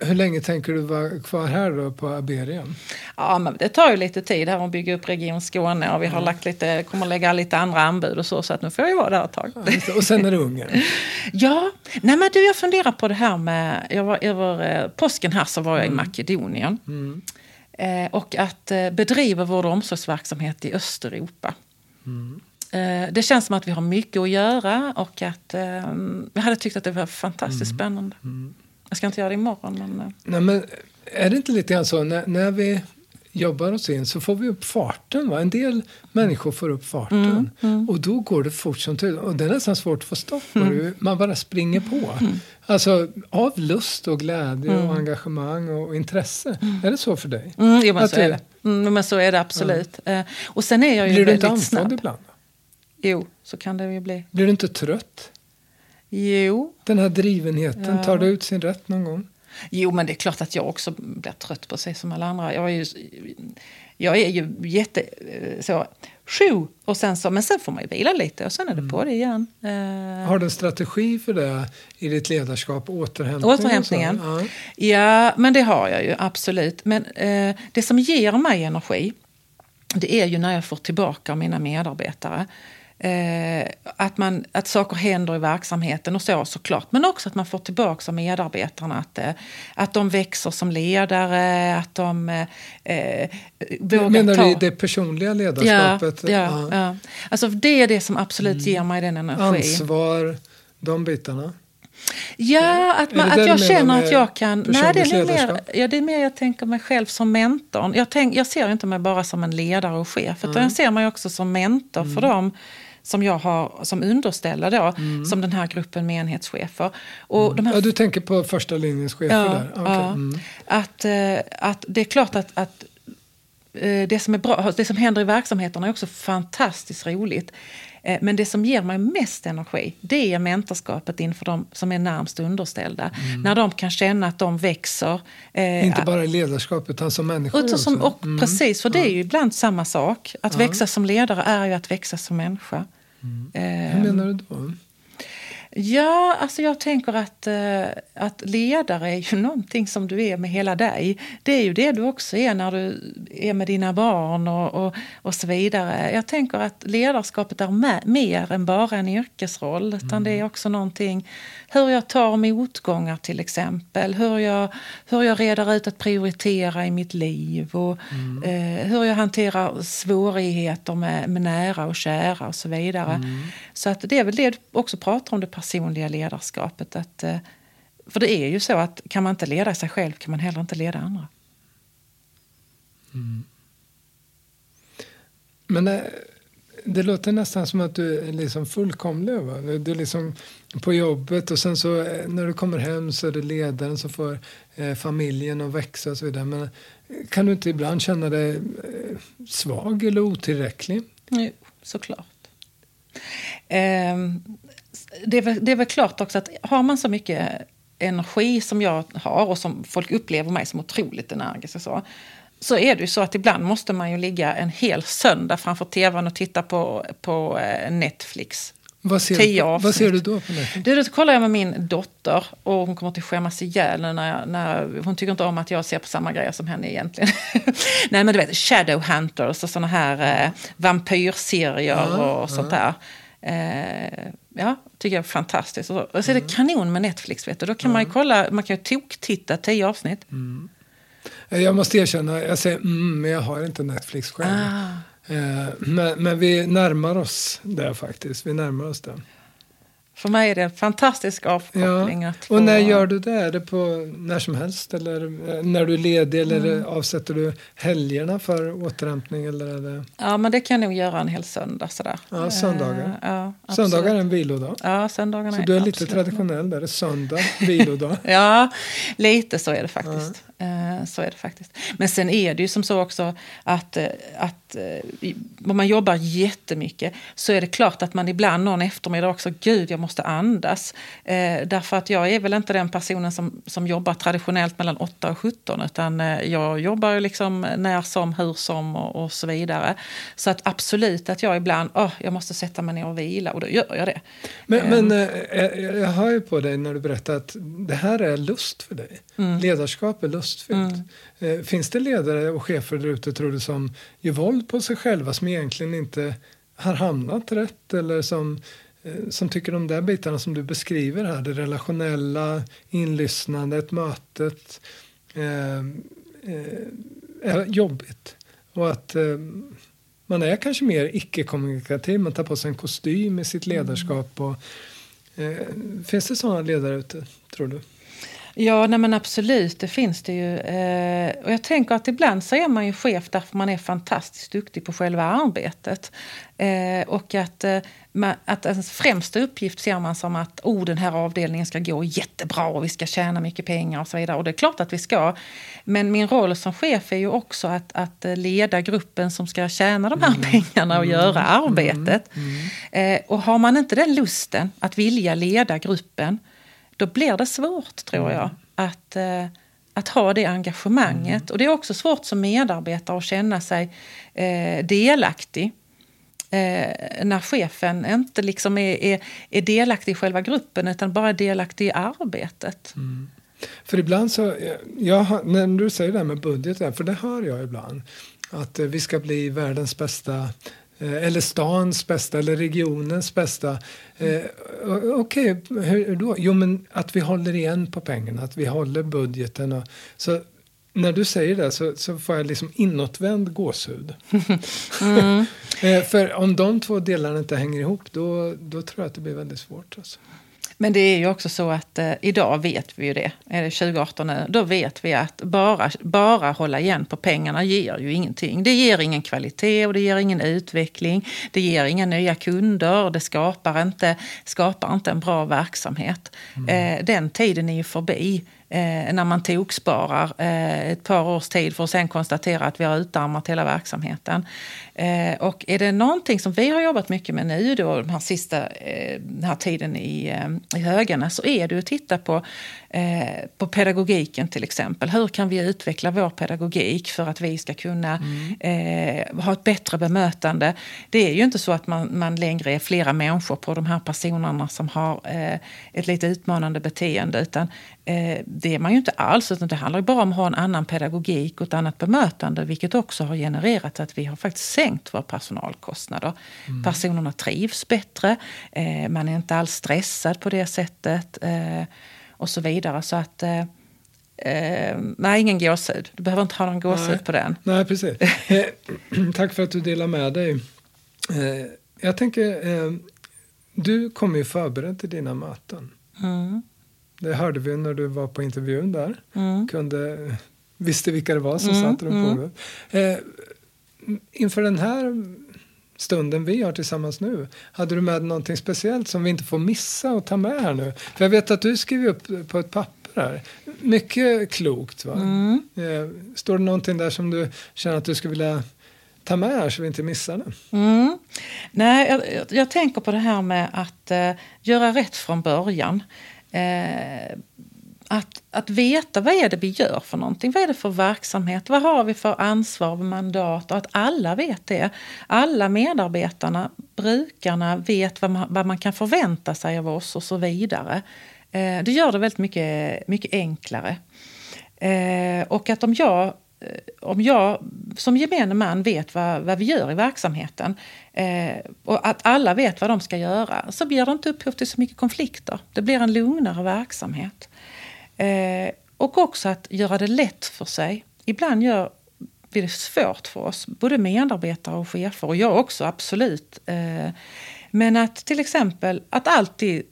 Hur länge tänker du vara kvar här då på Aberian? Ja, men det tar ju lite tid här att bygga upp Region Skåne och vi har lagt lite, kommer lägga lite andra anbud och så, så att nu får jag ju vara där ett tag. Ja, och sen är det Ungern? ja, nej men du jag funderar på det här med, jag var över eh, påsken här så var jag i Makedonien. Mm. Eh, och att eh, bedriva vård och omsorgsverksamhet i Östeuropa. Mm. Eh, det känns som att vi har mycket att göra och att jag hade tyckt att det var fantastiskt mm. spännande. Mm. Jag ska inte göra det imorgon. Men. Nej, men är det inte lite grann så när, när vi jobbar oss in så får vi upp farten. Va? En del människor får upp farten mm, mm. och då går det fort som tusan. Och det är nästan svårt att få stopp på mm. det. Man bara springer på. Mm. Alltså av lust och glädje och mm. engagemang och intresse. Mm. Är det så för dig? Mm, jo, men, så är det. Men så är det absolut. Ja. Och sen är jag ju Blir du inte andfådd ibland? Jo, så kan det ju bli. Blir du inte trött? Jo. Den här drivenheten, ja. tar det ut sin rätt någon gång? Jo, men det är klart att jag också blir trött precis som alla andra. Jag är ju, jag är ju jätte... Eh, så, sju, och sen så, men sen får man ju vila lite och sen är det mm. på det igen. Uh, Har du en strategi för det i ditt ledarskap? Återhämtning? Återhämtningen? Ja. ja, men det har jag ju absolut. Men uh, det som ger mig energi det är ju när jag får tillbaka mina medarbetare. Eh, att, man, att saker händer i verksamheten och så såklart. Men också att man får tillbaka av medarbetarna. Att, eh, att de växer som ledare, att de eh, eh vågar Menar ta... du det personliga ledarskapet? Ja, ja, ja. ja. Alltså det är det som absolut mm. ger mig den energin. Ansvar, de bitarna? Ja, att, man, att jag känner att jag kan... Nej, det är, mer, ja, det är mer jag tänker mig själv som mentor. Jag, tänk, jag ser inte mig bara som en ledare och chef, utan mm. jag ser mig också som mentor mm. för dem som jag har som underställda då, mm. som den här gruppen med enhetschefer. Och mm. här... ja, du tänker på första linjens chefer ja, där? Okay. Ja. Mm. Att, eh, att det är klart att, att eh, det som, är bra, det som händer i verksamheterna är också fantastiskt roligt. Eh, men det som ger mig mest energi det är mentorskapet inför de som är närmst underställda. Mm. När de kan känna att de växer. Eh, Inte bara i ledarskap utan som människor utan som, och, mm. Precis, för det är ju ibland samma sak. Att ja. växa som ledare är ju att växa som människa. Mm. Eh, Hur menar du då? Ja, alltså jag tänker att, uh, att ledare är ju någonting som du är med hela dig. Det är ju det du också är när du är med dina barn och, och, och så vidare. Jag tänker att ledarskapet är med, mer än bara en yrkesroll. Utan mm. det är också någonting, hur jag tar motgångar till exempel. Hur jag, hur jag reder ut att prioritera i mitt liv. Och mm. uh, hur jag hanterar svårigheter med, med nära och kära och så vidare. Mm. Så att det är väl det du också pratar om, det personliga ledarskapet. Att, eh, för det är ju så att kan man inte leda sig själv kan man heller inte leda andra. Mm. Men det, det, låter nästan som att du är liksom fullkomlig. Va? Du är liksom på jobbet och sen så eh, när du kommer hem så är det ledaren som får eh, familjen att växa och så vidare. Men kan du inte ibland känna dig eh, svag eller otillräcklig? Jo, såklart. Eh, det, är väl, det är väl klart också att har man så mycket energi som jag har och som folk upplever mig som otroligt energisk och så. Så är det ju så att ibland måste man ju ligga en hel söndag framför tvn och titta på, på eh, Netflix. Vad ser, avsnitt. vad ser du då på Netflix? Då kollar jag med min dotter och hon kommer att skämmas ihjäl när, jag, när hon tycker inte om att jag ser på samma grejer som henne egentligen. Nej men du vet Shadowhunters och såna här eh, vampyrserier ja, och sånt ja. där. Eh, ja, tycker jag är fantastiskt. Och så, och så är det mm. kanon med Netflix. Vet du. Då kan man ju kolla, man kan ju tok-titta tio avsnitt. Mm. Jag måste erkänna, jag säger mm, men jag har inte Netflix själv. Ah. Eh, men, men vi närmar oss det faktiskt. Vi närmar oss det. För mig är det en fantastisk avkoppling. Ja. Få... Och när gör du det? Är det på när som helst? Eller eh, när du är ledig? Eller mm. avsätter du helgerna för återhämtning? Eller är det... Ja, men det kan jag nog göra en hel söndag. Sådär. Ja, söndagar. Uh, ja, söndagar är en vilodag. Ja, söndagarna så du är lite traditionell där. Söndag, vilodag. ja, lite så är det faktiskt. Ja. Uh, så är det faktiskt. Men sen är det ju som så också att, att att eh, om man jobbar jättemycket så är det klart att man ibland någon eftermiddag också, gud jag måste andas. Eh, därför att jag är väl inte den personen som, som jobbar traditionellt mellan 8 och 17 utan eh, jag jobbar ju liksom när som, hur som och, och, så vidare. Så att absolut att jag ibland, oh, jag måste sätta mig ner och vila och då gör jag det. Men, men eh, eh, jag hör ju på dig när du berättar att det här är lust för dig. Mm. Ledarskap är lustfyllt. Mm. Eh, finns det ledare och chefer där ute tror du som gör våld på sig själva som egentligen inte har hamnat rätt eller som, eh, som tycker de där bitarna som du beskriver här, det relationella, inlyssnandet, mötet eh, eh, är jobbigt. Och att eh, man är kanske mer icke-kommunikativ, man tar på sig en kostym i sitt ledarskap. Och, eh, finns det sådana ledare ute, tror du? Ja, nej men absolut, det finns det ju. Eh, och jag tänker att ibland så är man ju chef därför man är fantastiskt duktig på själva arbetet. Eh, och att, eh, man, att ens främsta uppgift ser man som att oh, den här avdelningen ska gå jättebra och vi ska tjäna mycket pengar och så vidare. Och det är klart att vi ska. Men min roll som chef är ju också att, att leda gruppen som ska tjäna de här mm. pengarna och mm. göra arbetet. Mm. mm. Eh, och har man inte den lusten att vilja leda gruppen då blir det svårt, tror jag, att, eh, att ha det engagemanget. Mm. Och det är också svårt som medarbetare att känna sig eh, delaktig. Eh, när chefen inte liksom är, är, är, delaktig i själva gruppen utan bara delaktig i arbetet. Mm. För ibland så, jag, när du säger det här med budgeten, för det hör jag ibland, att eh, vi ska bli världens bästa Eh, eller stans bästa eller regionens bästa. Eh, Okej, okay, hur då? Jo, men att vi håller igen på pengarna, att vi håller budgeten. Och, så när du säger det så, så får jag liksom inåtvänd gåshud. mm. eh, för om de två delarna inte hänger ihop då, då tror jag att det blir väldigt svårt. Alltså. Men det är ju också så att eh, idag vet vi ju det, är det 2018 nu, då vet vi att bara, bara hålla igen på pengarna ger ju ingenting. Det ger ingen kvalitet och det ger ingen utveckling. Det ger inga nya kunder det skapar inte, skapar inte en bra verksamhet. Mm. Eh, den tiden är ju förbi eh, när man toksparar eh, ett par års tid för att sen konstatera att vi har utarmat hela verksamheten. Eh, och är det någonting som vi har jobbat mycket med nu då, den här sista eh, den här tiden i, eh, i Högarna så är det att titta på, eh, på pedagogiken till exempel. Hur kan vi utveckla vår pedagogik för att vi ska kunna mm. ha ett bättre bemötande? Det är ju inte så att man, man längre är flera människor på de här personerna som har ett lite utmanande beteende utan det är man ju inte alls, utan det handlar bara om att ha en annan pedagogik och ett annat bemötande, vilket också har genererat att vi har faktiskt sänkt våra personalkostnader. Mm. Personerna trivs bättre, eh, man är inte alls stressad på det sättet eh, och så vidare. Så att eh, eh nej, ingen gåshud. Du behöver inte ha någon gåshud på den. Nej, precis. Eh, tack för att du delar med dig. Eh, jag tänker, du kommer ju förberedd till dina möten. Mm. Det hörde vi när du var på intervjun där. Mm. Kunde, visste vilka det var som mm. satt runt mm. bordet. Eh, inför den här stunden vi har tillsammans nu, hade du med någonting speciellt som vi inte får missa och ta med här nu? För jag vet att du skriver upp på ett papper här. Mycket klokt va? Mm. Eh, står det någonting där som du känner att du skulle vilja ta med här så vi inte missar det? Mm. Nej, jag, jag, tänker på det här med att uh, göra rätt från början. Eh, att, att veta vad är det vi gör för någonting. Vad är det för verksamhet? Vad har vi för ansvar och mandat? Och att alla vet det. Alla medarbetarna, brukarna vet vad man, vad man kan förvänta sig av oss och så vidare. Eh, det gör det väldigt mycket, mycket enklare. Eh, och att om jag eh, om jag som gemene man vet vad, vad vi gör i verksamheten eh, och att alla vet vad de ska göra så blir det inte upphov till så mycket konflikter. Det blir en lugnare verksamhet. Eh, och också att göra det lätt för sig. Ibland gör vi det svårt för oss, både medarbetare och chefer och jag också absolut. Eh, men att till exempel att alltid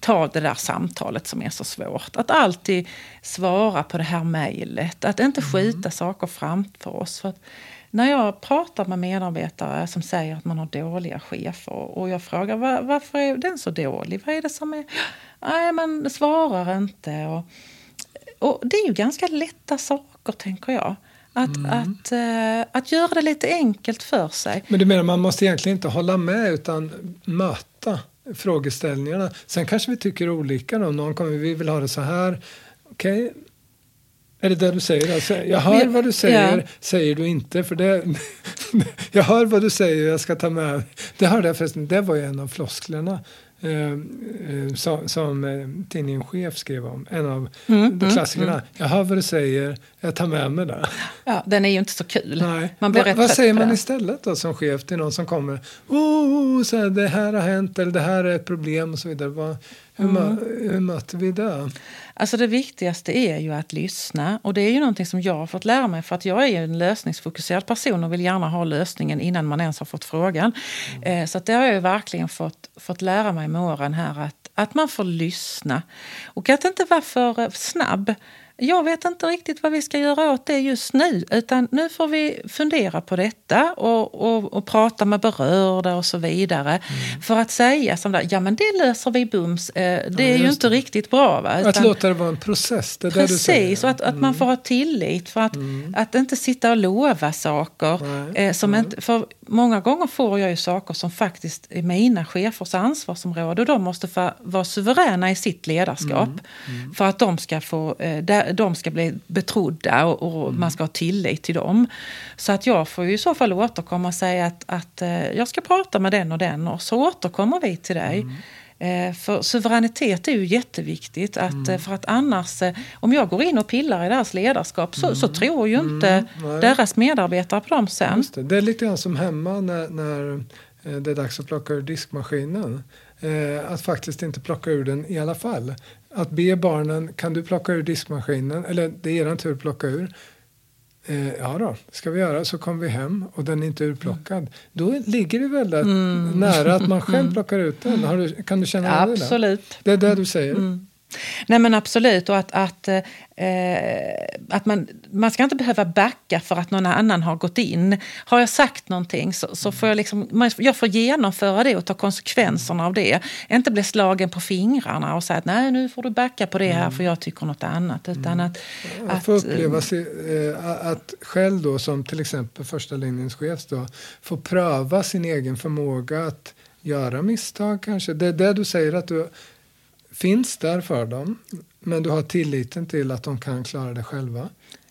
ta det där samtalet som är så svårt. Att alltid svara på det här mejlet. Att inte mm. skjuta mm. saker framför oss. För när jag pratar med medarbetare som säger att man har dåliga chefer och jag frågar var, varför är den så dålig? Vad är det som är... Nej, man svarar inte. Och, och det är ju ganska lätta saker, tänker jag. Att, Mm. att, eh, att göra det lite enkelt för sig. Men du menar man måste egentligen inte hålla med utan möta frågeställningarna. Sen kanske vi tycker olika då. Någon kommer, vi vill ha det så här. Okej. Är det det du säger? Alltså, jag hör vad du säger, Ja. säger du inte. För det, jag hör vad du säger, jag ska ta med. Det hörde jag förresten, det var ju en av flosklerna. Eh, eh, som, som eh, tidningen Chef skrev om. En av Mm, de mm, klassikerna. Jag hör vad du säger, jag tar med mig det. Ja, den är ju inte så kul. Nej. Man blir Va, rätt vad säger man istället då som chef till någon som kommer? Oh, så här, det här har hänt eller det här är ett problem och så vidare. Vad, hur, Mm. hur möter vi det? Alltså det viktigaste är ju att lyssna. Och det är ju någonting som jag har fått lära mig. För att jag är en lösningsfokuserad person och vill gärna ha lösningen innan man ens har fått frågan. Eh, så att det har jag ju verkligen fått, fått lära mig med åren här. Att, att man får lyssna. Och att inte vara för snabb. Jag vet inte riktigt vad vi ska göra åt det just nu. Utan nu får vi fundera på detta och, och, och prata med berörda och så vidare. För att säga som där, ja men det löser vi bums. Eh, det är ju just inte riktigt bra. Va? Att Utan- låta det vara en process, det det. Mm. Precis, och att, att man får ha tillit. För att, att inte sitta och lova saker. Nej, Eh, som inte, för många gånger får jag ju saker som faktiskt är mina chefers ansvarsområde. Och de måste vara suveräna i sitt ledarskap. Mm, För att de ska, få, eh, de ska bli betrodda och, Mm. man ska ha tillit till dem. Så att jag får ju i så fall återkomma och säga att, att eh, jag ska prata med den och den. Och så återkommer vi till dig. Mm. Eh, För suveränitet är ju jätteviktigt. Att, Mm. eh, För att annars, eh, om jag går in och pillar i deras ledarskap så, så tror ju inte Mm. deras medarbetare på dem sen. Det. det är lite grann som hemma när, när det är dags att plocka ur diskmaskinen. Att faktiskt inte plocka ur den i alla fall. Att be barnen, kan du plocka ur diskmaskinen? Eller det är er tur att plocka ur. Eh, ja då, ska vi göra. Så kommer vi hem och den är inte urplockad. Då ligger det väldigt nära att man själv plockar ut den. Du, kan du känna igen det? Absolut. Det är det du säger? Mm. Nej men absolut. Och att, att, eh, att man, man ska inte behöva backa för att någon annan har gått in. Har jag sagt någonting så, så får jag, liksom, jag får genomföra det och ta konsekvenserna av det. Inte bli slagen på fingrarna och säga att nej nu får du backa på det här för jag tycker något annat. Utan att, Att få uppleva sig, eh, att själv då som till exempel första linjens chef då, få pröva sin egen förmåga att göra misstag kanske. Det är det du säger att du finns där för dem. Men du har tilliten till att de kan klara det själva.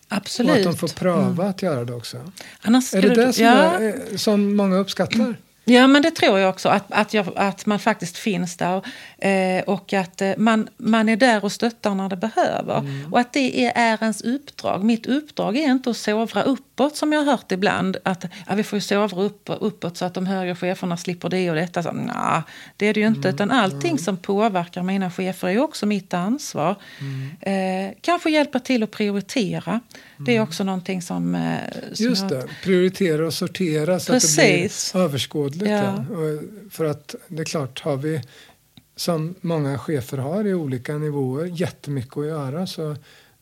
absolut. Mm. Och att de får pröva att göra det också. Annars Är det skulle det du- som, ja. är, eh, som många uppskattar? Ja, men det tror jag också. Att, att, jag, att man faktiskt finns där. Eh, och att eh, man, man är där och stöttar när det behöver. Mm. Och att det är, är ens uppdrag. Mitt uppdrag är inte att sovra uppåt som jag har hört ibland. Att ja, vi får ju sovra upp, uppåt så att de högre cheferna slipper det och detta. Så, nah, det är det ju inte. Mm. Utan allting som påverkar mina chefer är också mitt ansvar. Mm. Eh, kanske hjälpa till att prioritera. Det är också någonting som... Eh, som Just det, prioritera och sortera så Precis. att det blir överskådligt. Ja. Ja. För att det är klart, har vi som många chefer har i olika nivåer jättemycket att göra så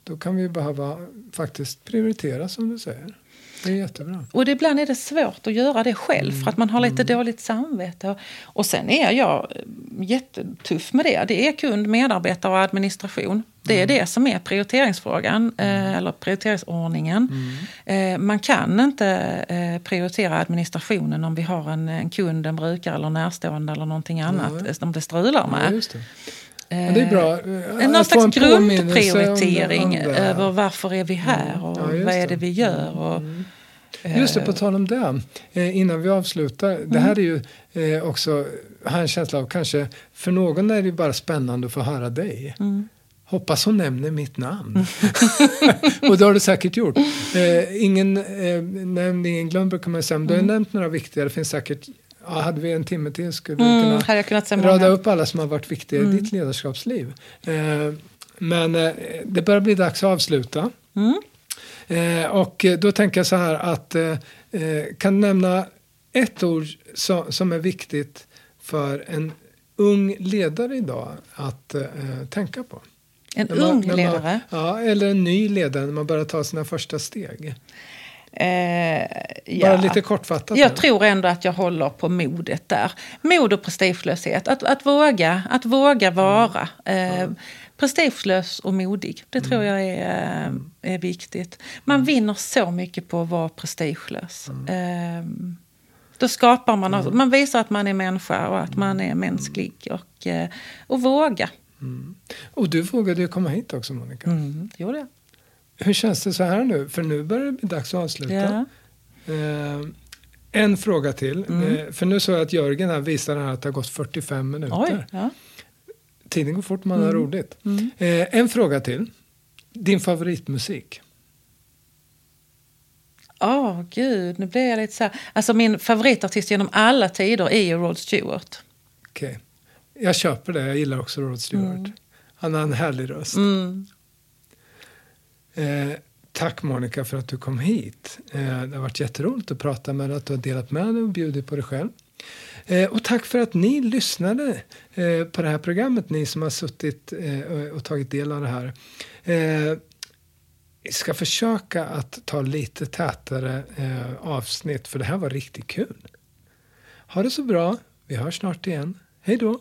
då kan vi behöva faktiskt prioritera som du säger. Det är jättebra. Och det, ibland är det svårt att göra det själv för att man har lite dåligt samvete. Och, och sen är jag eh, jättetuff med det. Det är kund, medarbetare och administration. Det är det som är prioriteringsfrågan, eh, eller prioriteringsordningen. Eh, man kan inte eh, prioritera administrationen om vi har en, en kund, en brukare eller närstående eller någonting annat Nej. eh, som det strular Ja, med. det. Men det är bra. eh, En att någon slags det- grundprioritering över varför är vi här och Ja, vad är det. vi gör. Och, Just det, på tal om det. Eh, innan vi avslutar. Det här är ju eh, också, har en känsla av kanske, för någon är det ju bara spännande att få höra dig. Mm. Hoppas hon nämner mitt namn. och det har du säkert gjort. Eh, ingen eh, nämnd, ingen glömd brukar man säga. Men du har nämnt några viktiga. Det finns säkert, ja, hade vi en timme till skulle vi Mm, kunna hade jag kunnat rada många. upp alla som har varit viktiga i ditt ledarskapsliv. Eh, men eh, det börjar bli dags att avsluta. Mm. Eh, och då tänker jag så här att eh, eh, kan du nämna ett ord som, som är viktigt för en ung ledare idag att eh, tänka på? En man- ung när man- ledare. Ja, eller en ny ledare när man börjar ta sina första steg. Eh, Bara ja. lite kortfattat. Jag nu. tror ändå att jag håller på modet där. Mod och prestigelöshet. Att, att, våga, att våga vara. Eh, prestigelös och modig. Det tror jag är, eh, är viktigt. Man vinner så mycket på att vara prestigelös. Eh, då skapar man, alltså, man visar att man är människa och att man är mänsklig och, eh, och våga. Och du vågade ju komma hit också Monica. Mm, gjorde jag. Hur känns det så här nu? För nu börjar det bli dags att avsluta. Ja. Eh, en fråga till. Eh, för nu såg jag att Jörgen här visade här att det har gått 45 minuter. Oj, ja. Tiden går fort, man har roligt. Mm. Eh, en fråga till. Din favoritmusik? Åh, gud, nu blir jag lite så här. Alltså min favoritartist genom alla tider är ju Rod Stewart. Okej. Jag köper det, jag gillar också Rod Stewart. Han har en härlig röst. Eh, tack Monica för att du kom hit. Eh, det har varit jätteroligt att prata med dig, att du har delat med dig och bjudit på dig själv. Eh, och tack för att ni lyssnade eh, på det här programmet, ni som har suttit eh, och, tagit del av det här. Eh, vi ska försöka att ta lite tätare eh, avsnitt, för det här var riktigt kul. Ha det så bra, vi hörs snart igen. Hej då!